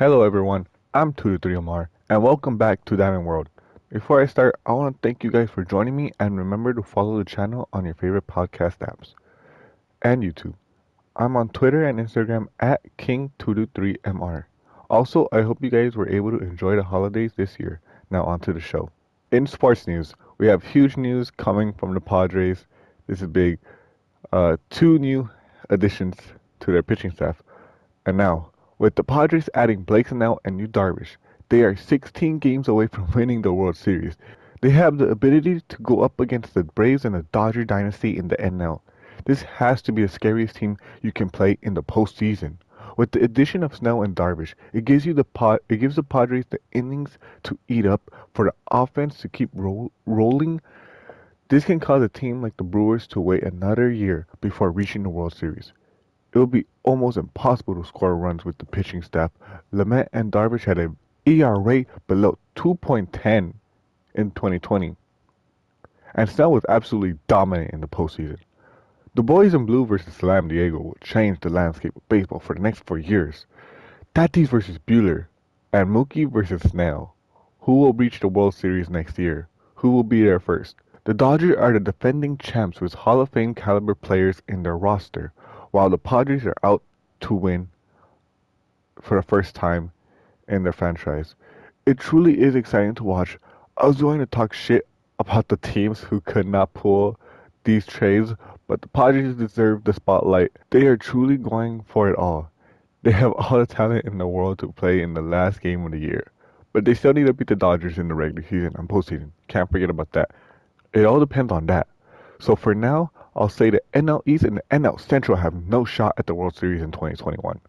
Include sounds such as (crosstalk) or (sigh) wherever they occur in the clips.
Hello everyone, I'm 223Omar, and welcome back to Diamond World. Before I start, I want to thank you guys for joining me, and remember to follow the channel on your favorite podcast apps and YouTube. I'm on Twitter and Instagram at King223MR. Also, I hope you guys were able to enjoy the holidays this year. Now on to the show. In sports news, we have huge news coming from the Padres. This is big. Uh, two new additions to their pitching staff. And now, with the Padres adding Blake Snell and Yu Darvish, they are 16 games away from (laughs) winning the World Series. They have the ability to go up against the Braves and the Dodger dynasty in the NL. This has to be the scariest team you can play in the postseason. With the addition of Snell and Darvish, it gives you the it gives the Padres the innings to eat up for the offense to keep roll, rolling. This can cause a team like the Brewers to wait another year before reaching the World Series. It will be almost impossible to score runs with the pitching staff. Lamet and Darvish had a ERA below 2.10 in 2020, and Snell was absolutely dominant in the postseason. The boys in blue versus San Diego will change the landscape of baseball for the next four years. Tatis versus Buehler, and Mookie versus Snell. Who will reach the World Series next year? Who will be there first? The Dodgers are the defending champs with Hall of Fame caliber players in their roster, while the Padres are out to win for the first time in their franchise. It truly is exciting to watch. I was going to talk shit about the teams who could not pull these trades, but the Padres deserve the spotlight. They are truly going for it all. They have all the talent in the world to play in the last game of the year. But they still need to beat the Dodgers in the regular season and postseason. Can't forget about that. It all depends on that. So for now, I'll say the NL East and the NL Central have no shot at the World Series in 2021.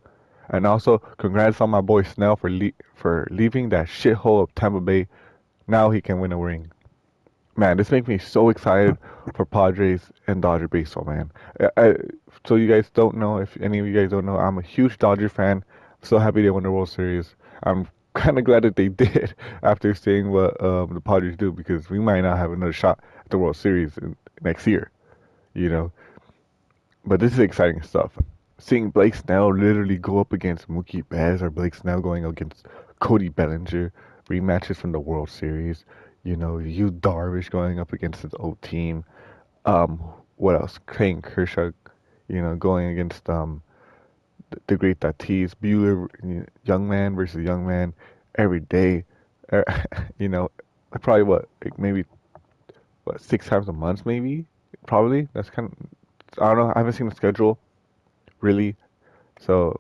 And also, congrats on my boy Snell for le- for leaving that shithole of Tampa Bay. Now he can win a ring man, this makes me so excited (laughs) for Padres and Dodger baseball, man. I, I, so you guys don't know, if any of you guys don't know, I'm a huge Dodger fan. I'm so happy they won the World Series. I'm (laughs) kind of glad that they did (laughs) after seeing what um, the Padres do because we might not have another shot at the World Series in, next year, you know. But this is exciting stuff. Seeing Blake Snell literally go up against Mookie Betts or Blake Snell going against Cody Bellinger, rematches from the World Series. You know, Yu Darvish going up against his old team. Um, what else? Clayton Kershaw, you know, going against um the, the great Tatis, Buehler, young man versus young man, every day. Er, (laughs) you know, probably what like maybe what six times a month, maybe. Probably that's kind of I don't know. I haven't seen the schedule really, so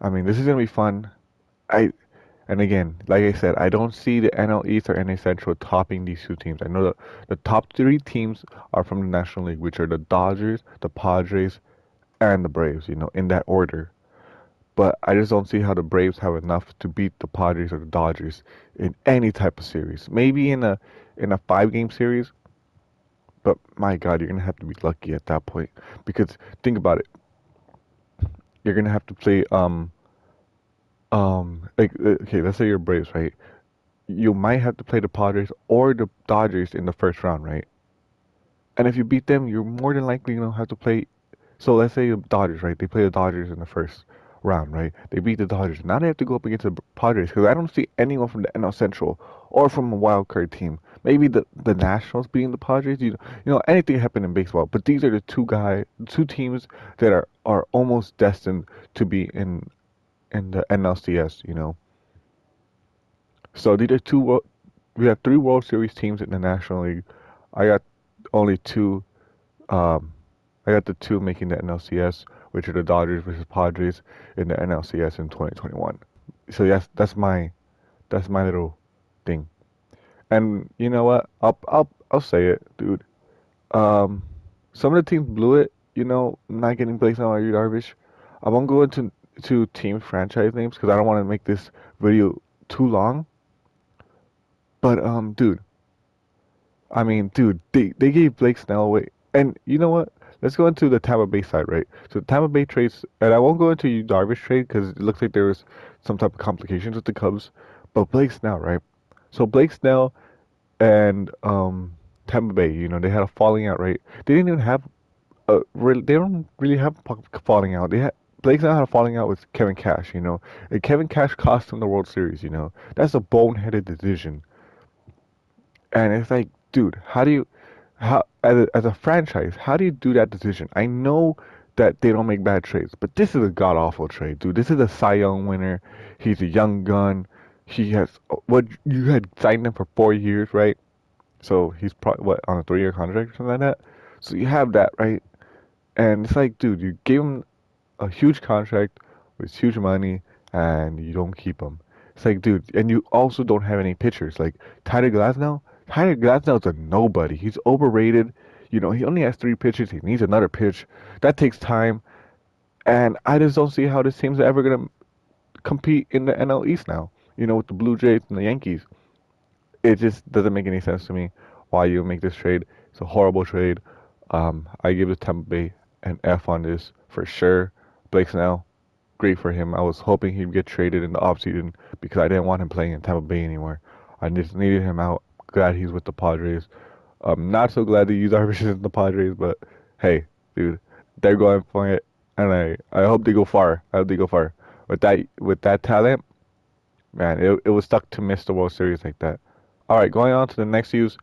I mean, this is gonna be fun. I and again, like I said, I don't see the NL East or NA Central topping these two teams. I know that the top three teams are from the National League, which are the Dodgers, the Padres, and the Braves, you know, in that order. But I just don't see how the Braves have enough to beat the Padres or the Dodgers in any type of series. Maybe in a in a five game series. But my God, you're gonna have to be lucky at that point. Because think about it. You're gonna have to play um um like uh, okay let's say you're braves right you might have to play the padres or the dodgers in the first round right and if you beat them you're more than likely to have to play so let's say the dodgers right they play the dodgers in the first round right they beat the dodgers now they have to go up against the padres because i don't see anyone from the nl central or from a wild card team maybe the the nationals beating the padres you know, you know anything happened in baseball but these are the two guys two teams that are are almost destined to be in in the NLCS, you know. So these are two. We have three World Series teams in the National League. I got only two. Um, I got the two making the NLCS, which are the Dodgers versus Padres in the NLCS in 2021. So yes, that's my, that's my little thing. And you know what? I'll I'll I'll say it, dude. Um, some of the teams blew it. You know, not getting Blake on Yu Darvish. I won't go into to team franchise names because I don't want to make this video too long. But um, dude, I mean, dude, they they gave Blake Snell away, and you know what? Let's go into the Tampa Bay side, right? So Tampa Bay trades, and I won't go into Darvish trade because it looks like there was some type of complications with the Cubs. But Blake Snell, right? So Blake Snell and um Tampa Bay, you know, they had a falling out, right? They didn't even have a really, they don't really have falling out. They had Blake Snell had a falling out with Kevin Cash, you know. And Kevin Cash cost him the World Series, you know. That's a boneheaded decision. And it's like, dude, how do you, how as a, as a franchise, how do you do that decision? I know that they don't make bad trades, but this is a god awful trade, dude. This is a Cy Young winner. He's a young gun. He has what you had signed him for four years, right? So he's probably what on a three year contract or something like that. So you have that, right? And it's like, dude, you gave him a huge contract with huge money, and you don't keep him. It's like, dude, and you also don't have any pitchers. Like Tyler Glasnow, Tyler Glasnow's a nobody. He's overrated. You know, he only has three pitches. He needs another pitch. That takes time. And I just don't see how this team's ever gonna compete in the NL East now. You know, with the Blue Jays and the Yankees. It just doesn't make any sense to me why you make this trade. It's a horrible trade. Um, I give the Tampa Bay an F on this for sure. Blake Snell, great for him. I was hoping he'd get traded in the offseason because I didn't want him playing in Tampa Bay anymore. I just needed him out. Glad he's with the Padres. I'm not so glad to use Darvish (laughs) in the Padres, but hey, dude, they're going for it, and I I hope they go far. I hope they go far with that with that talent. Man, it it was stuck to miss the World Series like that. All right, going on to the next use.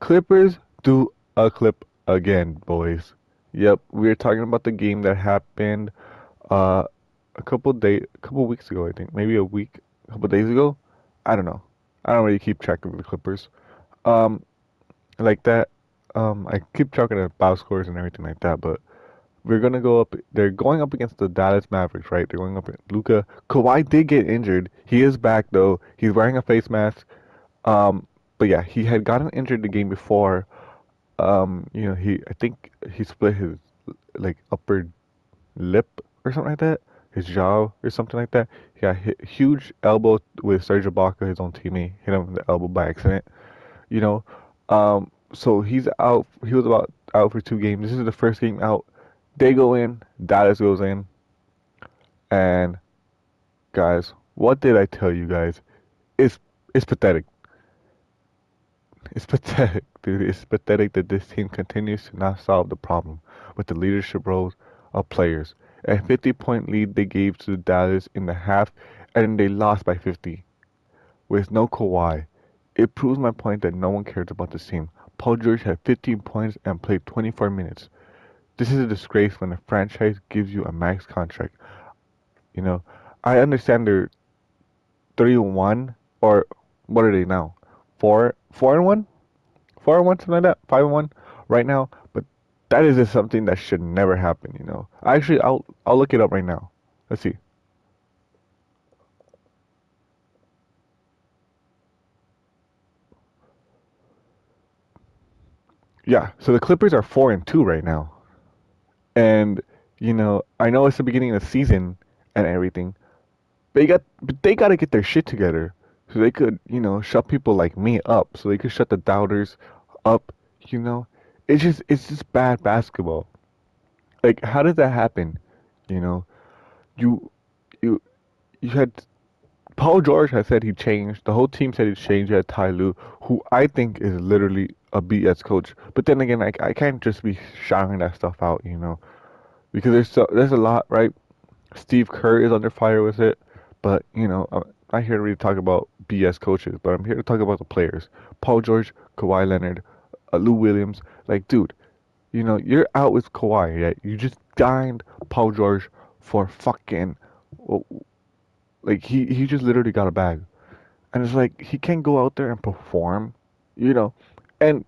Clippers do a clip again, boys. Yep, we are talking about the game that happened uh, a couple day, a couple weeks ago, I think, maybe a week, a couple days ago. I don't know. I don't really keep track of the Clippers. Um, like that. Um, I keep talking about box scores and everything like that, but we're gonna go up. They're going up against the Dallas Mavericks, right? They're going up. Luca Kawhi did get injured. He is back though. He's wearing a face mask. Um, but yeah, he had gotten injured the game before. Um, you know, he I think he split his like upper lip or something like that, his jaw or something like that. He got hit huge elbow with Serge Ibaka, his own teammate, hit him in the elbow by accident. You know, um, so he's out. He was about out for two games. This is the first game out. They go in. Dallas goes in. And guys, what did I tell you guys? It's it's pathetic. It's (laughs) pathetic, dude. It's pathetic that this team continues to not solve the problem with the leadership roles of players. A 50 point lead they gave to Dallas in the half, and they lost by 50. With no Kawhi, it proves my point that no one cares about this team. Paul George had 15 points and played 24 minutes. This is a disgrace when a franchise gives you a max contract. You know, I understand they're 3 1, or what are they now? 4 4 and 1? 4 and 1, something like that? 5 and 1 right now. But that is just something that should never happen, you know. Actually, I'll, I'll look it up right now. Let's see. Yeah, so the Clippers are four and two right now, and you know I know it's the beginning of the season and everything, but they got but they got to get their shit together so they could you know shut people like me up, so they could shut the doubters up. You know, it's just it's just bad basketball. Like how did that happen? You know, you you you had Paul George has said he changed. The whole team said he changed. You had Ty Lue, who I think is literally a BS coach. But then again, I, I can't just be shouting that stuff out, you know, because there's so, there's a lot, right? Steve Kerr is under fire with it, but you know, I'm not here to really talk about BS coaches, but I'm here to talk about the players. Paul George, Kawhi Leonard, uh, Lou Williams. Like, dude, you know, you're out with Kawhi, yeah? You just dined Paul George for fucking, like he he just literally got a bag, and it's like he can't go out there and perform, you know and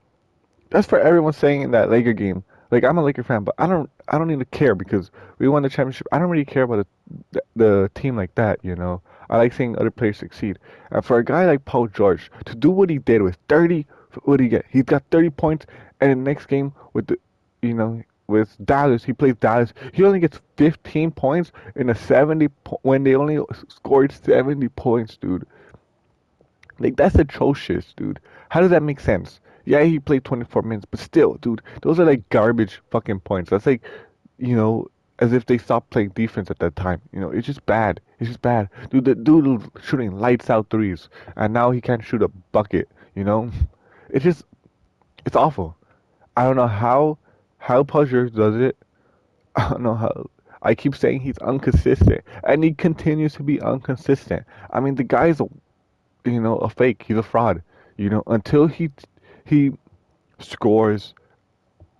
that's for everyone saying in that Laker game. Like I'm a Laker fan, but I don't I don't even care because we won the championship. I don't really care about the, the, the team like that, you know. I like seeing other players succeed. And for a guy like Paul George to do what he did with 30, what did he get? He's got 30 points, and the next game with the, you know, with Dallas, he plays Dallas. He only gets 15 points in a 70 po- when they only scored 70 points, dude. Like that's atrocious, dude. How does that make sense? Yeah, he played 24 minutes, but still, dude, those are like garbage fucking points. That's like, you know, as if they stopped playing defense at that time. You know, it's just bad. It's just bad. Dude, the dude shooting lights out threes, and now he can't shoot a bucket. You know, (laughs) it's just, it's awful. I don't know how how Paul does it. (laughs) I don't know how. I keep saying he's inconsistent, and he continues to be inconsistent. I mean, the guy's a, you know, a fake. He's a fraud. You know, until he he scores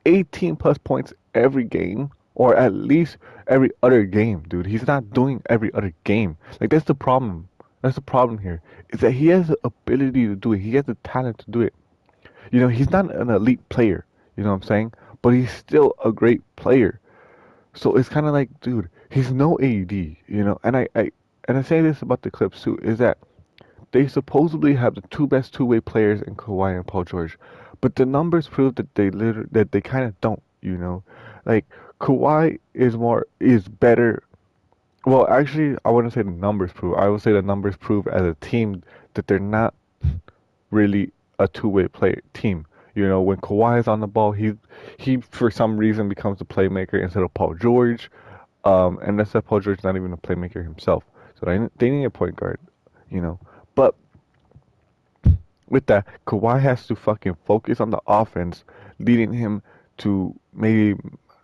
18 plus points every game, or at least every other game, dude. He's not doing every other game. Like that's the problem. That's the problem here. Is that he has the ability to do it. He has the talent to do it. You know, he's not an elite player. You know what I'm saying? But he's still a great player. So it's kind of like, dude, he's no AD. You know, and I, I and I say this about the Clips too is that they supposedly have the two best two-way players in Kawhi and Paul George, but the numbers prove that they literally that they kind of don't. You know, like Kawhi is more is better. Well, actually, I wouldn't say the numbers prove. I would say the numbers prove as a team that they're not really a two-way play team. You know, when Kawhi is on the ball, he he for some reason becomes the playmaker instead of Paul George. Um, and that's that Paul George is not even a playmaker himself. So they, they need a point guard, you know. But with that, Kawhi has to fucking focus on the offense, leading him to maybe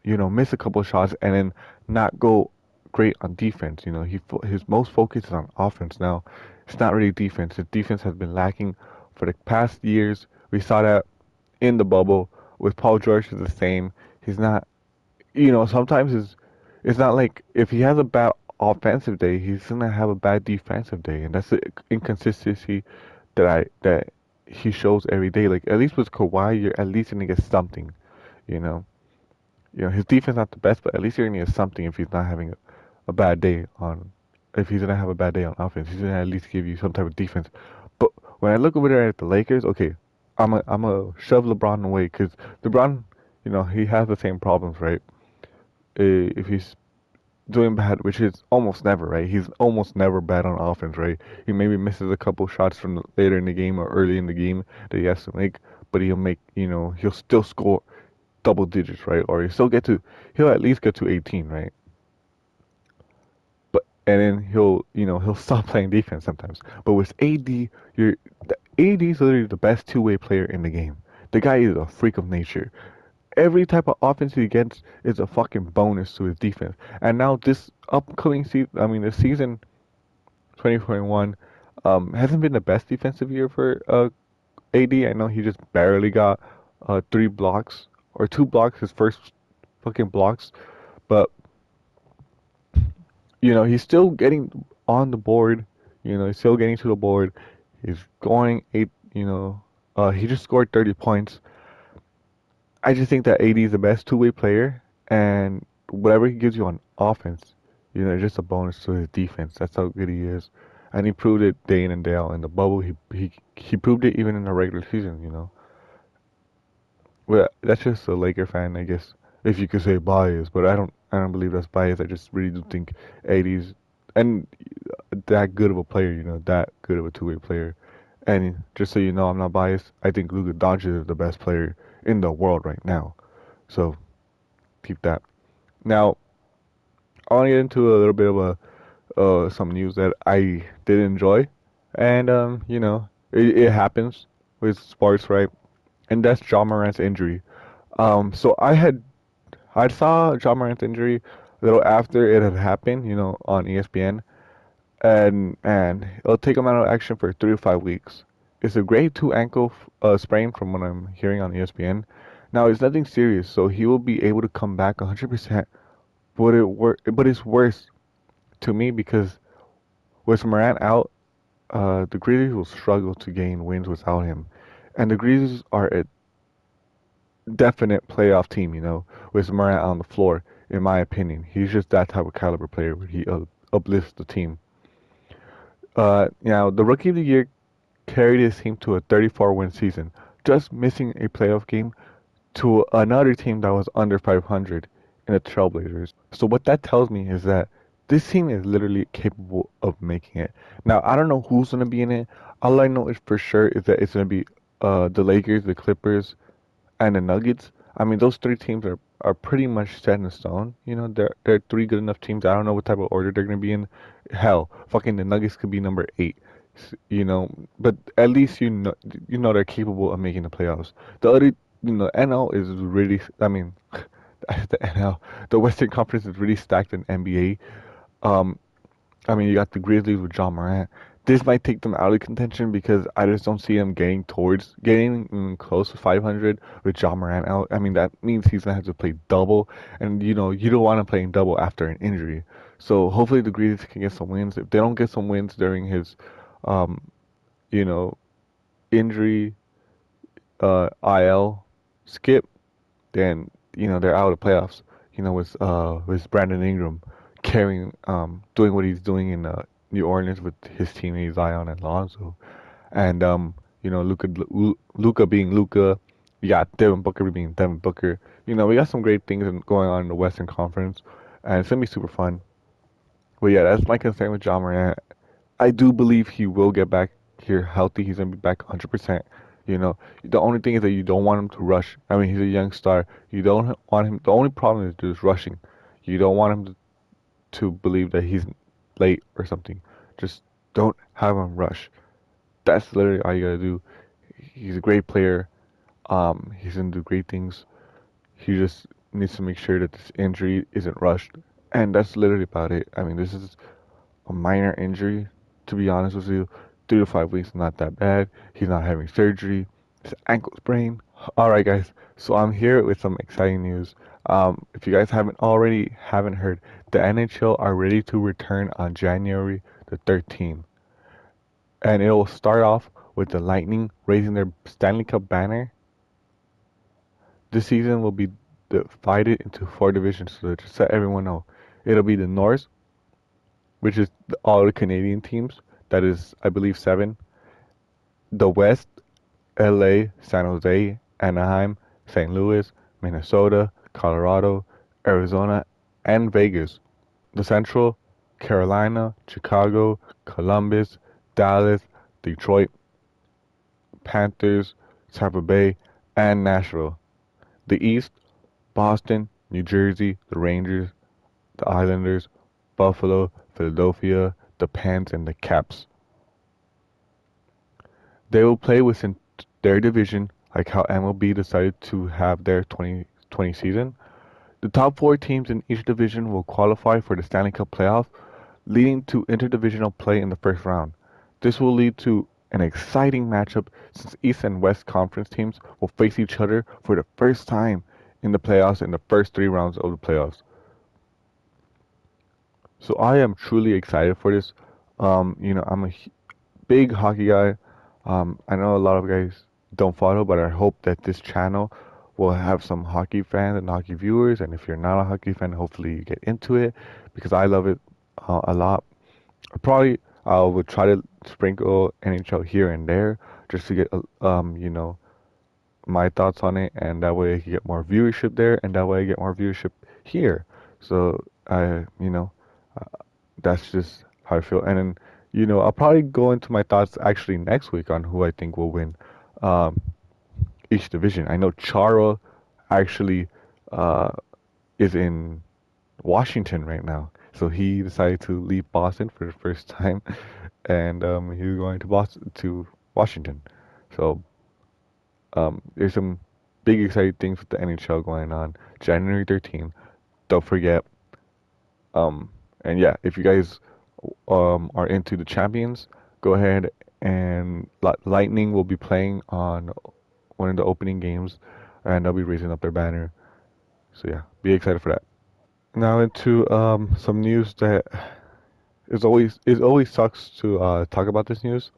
you know miss a couple shots and then not go great on defense. You know, he his most focus is on offense now. It's not really defense. His defense has been lacking for the past years. We saw that in the bubble with Paul George is the same. He's not, you know, sometimes it's it's not like if he has a bad offensive day, he's gonna have a bad defensive day, and that's the inconsistency that I that he shows every day. Like at least with Kawhi, you're at least gonna get something, you know. You know his defense not the best, but at least you're gonna get something if he's not having a, a bad day on. If he's gonna have a bad day on offense, he's gonna at least give you some type of defense. But when I look over there at the Lakers, okay, I'm a I'm a shove LeBron away because LeBron, you know, he has the same problems, right? If he's doing bad, which is almost never, right? He's almost never bad on offense, right? He maybe misses a couple shots from later in the game or early in the game that he has to make, but he'll make, you know, he'll still score double digits, right? Or he'll still get to, he'll at least get to 18, right? But and then he'll, you know, he'll (laughs) stop playing defense sometimes. But with AD, you're the AD is literally the best two-way player in the game. The guy is a freak of nature. Every type of offense he gets is a fucking bonus to his defense. And now this upcoming season, I mean, the season 2021 um, hasn't been the best defensive year for uh, AD. I know he just barely got uh, three blocks or two blocks, his first fucking blocks, but you know he's still getting on the board. You know, he's still getting to the board. He's going eight. You know, uh, he just scored 30 points. I just think that AD is the best two-way player, and whatever he gives you on offense, you know, it's just a bonus to his defense. That's how good he is, and he proved it day in and day out. In the bubble, he he he proved it even in the regular season. You know. Well, that's just a Laker fan, I guess, if you could say bias. But I don't I don't believe that's bias. I just really do think AD's and that good of a player, you know, that good of a two-way player. And just so you know, I'm not biased. I think Luka Doncic is the best player in the world right now. So keep that. Now, I want to get into a little bit of a uh, some news that I did enjoy, and um, you know, it, it happens with sports, right? And that's Ja Morant's injury. Um, so I had I saw Ja Morant's injury a little after it had happened, you know, on ESPN, and and it'll take him out of action for three to five weeks. It's a grade two ankle uh, sprain from what I'm hearing on ESPN. Now it's nothing serious, so he will be able to come back 100%. But it wor- but it's worse to me because with Morant out, uh, the Grizzlies will struggle to gain wins without him, and the Grizzlies are a definite playoff team. You know, with Morant on the floor in my opinion. He's just that type of caliber player where he uh, uplifts the team. Uh, now, the Rookie of the Year carried his team to a 34 win season, just missing a playoff game to another team that was under 500 in the Trailblazers. So, what that tells me is that this team is literally capable of making it. Now, I don't know who's going to be in it. All I know is for sure is that it's going to be uh, the Lakers, the Clippers, and the Nuggets. I mean, those three teams are are pretty much set in stone. You know, they're they're three good enough teams. I don't know what type of order they're gonna be in. Hell, fucking the Nuggets could be number eight. You know, but at least you know you know they're capable of making the playoffs. The other, you know, NL is really. I mean, (laughs) the NL. The Western Conference is really stacked in NBA. Um, I mean, you got the Grizzlies with Ja Morant. This might take them out of contention because I just don't see them getting towards getting close to 500 with Ja Morant out. I mean, that means he's gonna have to play double, and you know you don't want him playing double after an injury. So hopefully the Grizzlies can get some wins. If they don't get some wins during his, um, you know, injury, uh, IL skip, then you know they're out of playoffs. You know, with uh with Brandon Ingram carrying um doing what he's doing in uh, New Orleans with his teammates Zion and Lonzo, and um you know Luka Luka being Luka, you got Devin Booker being Devin Booker. You know we got some great things going on in the Western Conference, and it's gonna be super fun. But yeah, that's my concern with Ja Morant. I do believe he will get back here healthy. He's gonna be back 100%. You know, the only thing is that you don't want him to rush. I mean, he's a young star. You don't want him. The only problem is just rushing. You don't want him to, to believe that he's late or something. Just don't have him rush. That's literally all you gotta do. He's a great player. Um, he's gonna do great things. He just needs to make sure that this injury isn't rushed, and that's literally about it. I mean, this is a minor injury, to be honest with you three to five weeks, not that bad. He's not having surgery. His ankle sprain. All right, guys. So I'm here with some exciting news. Um, if you guys haven't already haven't heard, the NHL are ready to return on January the 13th, and it will start off with the Lightning raising their Stanley Cup banner. This season will be divided into four divisions, so just let everyone know. It'll be the North, which is all the Canadian teams. That is, I believe, seven. The West, LA, San Jose, Anaheim, St. Louis, Minnesota, Colorado, Arizona, and Vegas. The Central, Carolina, Chicago, Columbus, Dallas, Detroit, Panthers, Tampa Bay, and Nashville. The East, Boston, New Jersey, the Rangers, the Islanders, Buffalo, Philadelphia, the Pens, and the Caps. They will play within their division, like how MLB decided to have their 2020 season. The top four teams in each division will qualify for the Stanley Cup playoff, leading to interdivisional play in the first round. This will lead to an exciting matchup since East and West Conference teams will face each other for the first time in the playoffs in the first three rounds of the playoffs. So I am truly excited for this. Um, you know, I'm a big hockey guy. Um, I know a lot of guys don't follow, but I hope that this channel will have some hockey fans and hockey viewers. And if you're not a hockey fan, hopefully you get into it because I love it uh, a lot. Probably I will try to sprinkle NHL here and there just to get um, you know, my thoughts on it, and that way I can get more viewership there, and that way I get more viewership here. So I, you know, that's just how I feel. And then, you know, I'll probably go into my thoughts actually next week on who I think will win um, each division. I know Chara actually uh, is in Washington right now. So he decided to leave Boston for the first (laughs) time, and um, he's going to Boston to Washington. So um, there's some big exciting things with the NHL going on. January 13th. Don't forget. Um, and yeah, if you guys um, are into the champions, go ahead and Lightning will be playing on one of the opening games, and they'll be raising up their banner. So yeah, be excited for that. Now into um, some news that is always it always sucks to uh, talk about this news,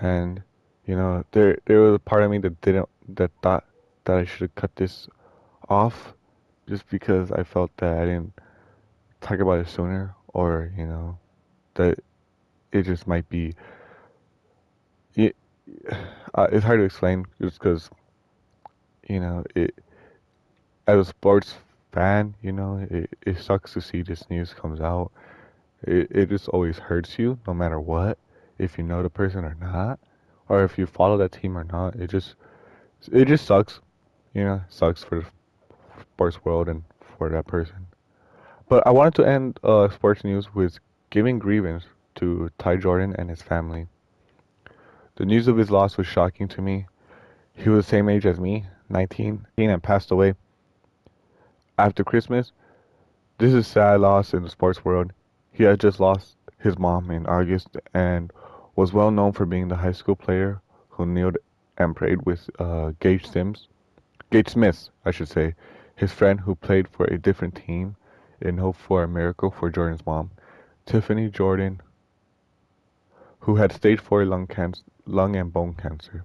and you know there there was a part of me that didn't that thought that I should have cut this off, just because I felt that I didn't talk about it sooner, or you know, that it just might be. It, uh, it's hard to explain just because, you know, it. As a sports fan, you know, it, it sucks to see this news comes out. It it just always hurts you, no matter what, if you know the person or not, or if you follow that team or not. It just it just sucks, you know, sucks for the sports world and for that person. But I wanted to end uh, sports news with giving grievance to Ty Jordan and his family. The news of his loss was shocking to me. He was the same age as me, 19, and passed away after Christmas. This is sad loss in the sports world. He had just lost his mom in August and was well known for being the high school player who kneeled and prayed with uh, Gage Sims, Gage Smith, I should say, his friend who played for a different team in hope for a miracle for Jordan's mom, Tiffany Jordan, who had stage 4 lung, cancer, lung and bone cancer.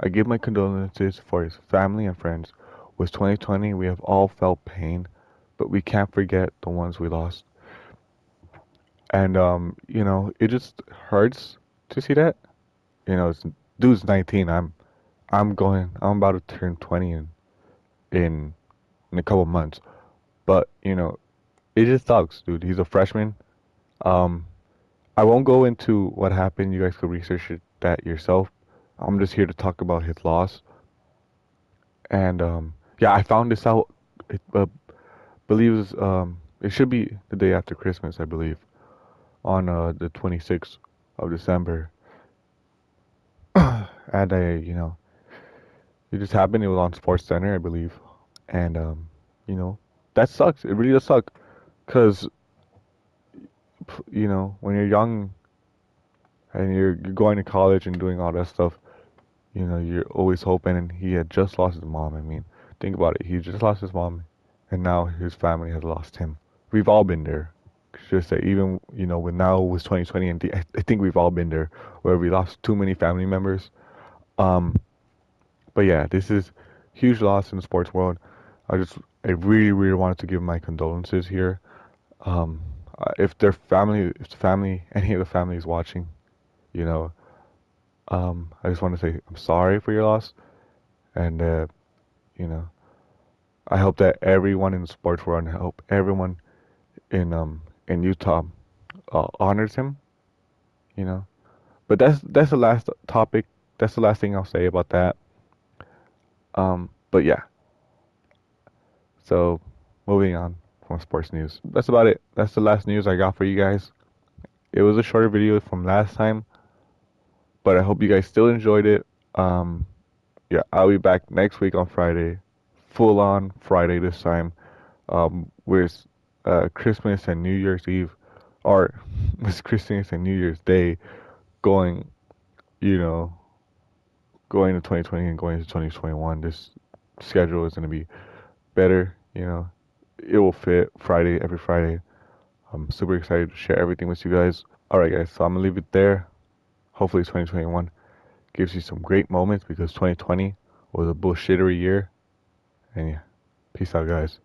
I give my condolences for his family and friends. With 2020, we have all felt pain, but we can't forget the ones we lost. And um, you know, it just hurts to see that. You know, it's, dude's 19. I'm, I'm going. I'm about to turn 20 in, in, in a couple months. But you know, it just sucks, dude. He's a freshman. Um, I won't go into what happened. You guys could research it, that yourself. I'm just here to talk about his loss. And um, yeah, I found this out. It uh, believes um, it should be the day after Christmas, I believe, on uh, the 26th of December. (clears throat) and I, you know, it just happened. It was on Sports Center, I believe, and um, you know, that sucks. It really does suck, cause you know, when you're young and you're, you're going to college and doing all that stuff, you know, you're always hoping. And he had just lost his mom. I mean, think about it. He just lost his mom, and now his family has lost him. We've all been there. Just say, even you know, with now was 2020, and the, I think we've all been there, where we lost too many family members. Um, but yeah, this is huge loss in the sports world. I just, I really, really wanted to give my condolences here. Um, uh, if their family, if the family, (laughs) any of the family is watching, you know, um, I just want to say I'm sorry for your loss, and uh, you know, I hope that everyone in the sports world, I hope everyone in um in Utah uh, honors him, you know. But that's that's the last topic. That's the last thing I'll say about that. Um, but yeah. So, moving on from sports news. That's about it. That's the last news I got for you guys. It was a shorter video from last time, but I hope you guys still enjoyed it. Um, yeah, I'll be back next week on Friday, full on Friday this time, um, with uh, Christmas and New Year's Eve, or (laughs) with Christmas and New Year's Day going, you know, going to 2020 and going to 2021. This schedule is going to be better, you know, it will fit Friday, every Friday. I'm super excited to share everything with you guys. Alright, guys, so I'm gonna leave it there. Hopefully, 2021 gives you some great moments because 2020 was a bullshittery year. And yeah, peace out, guys.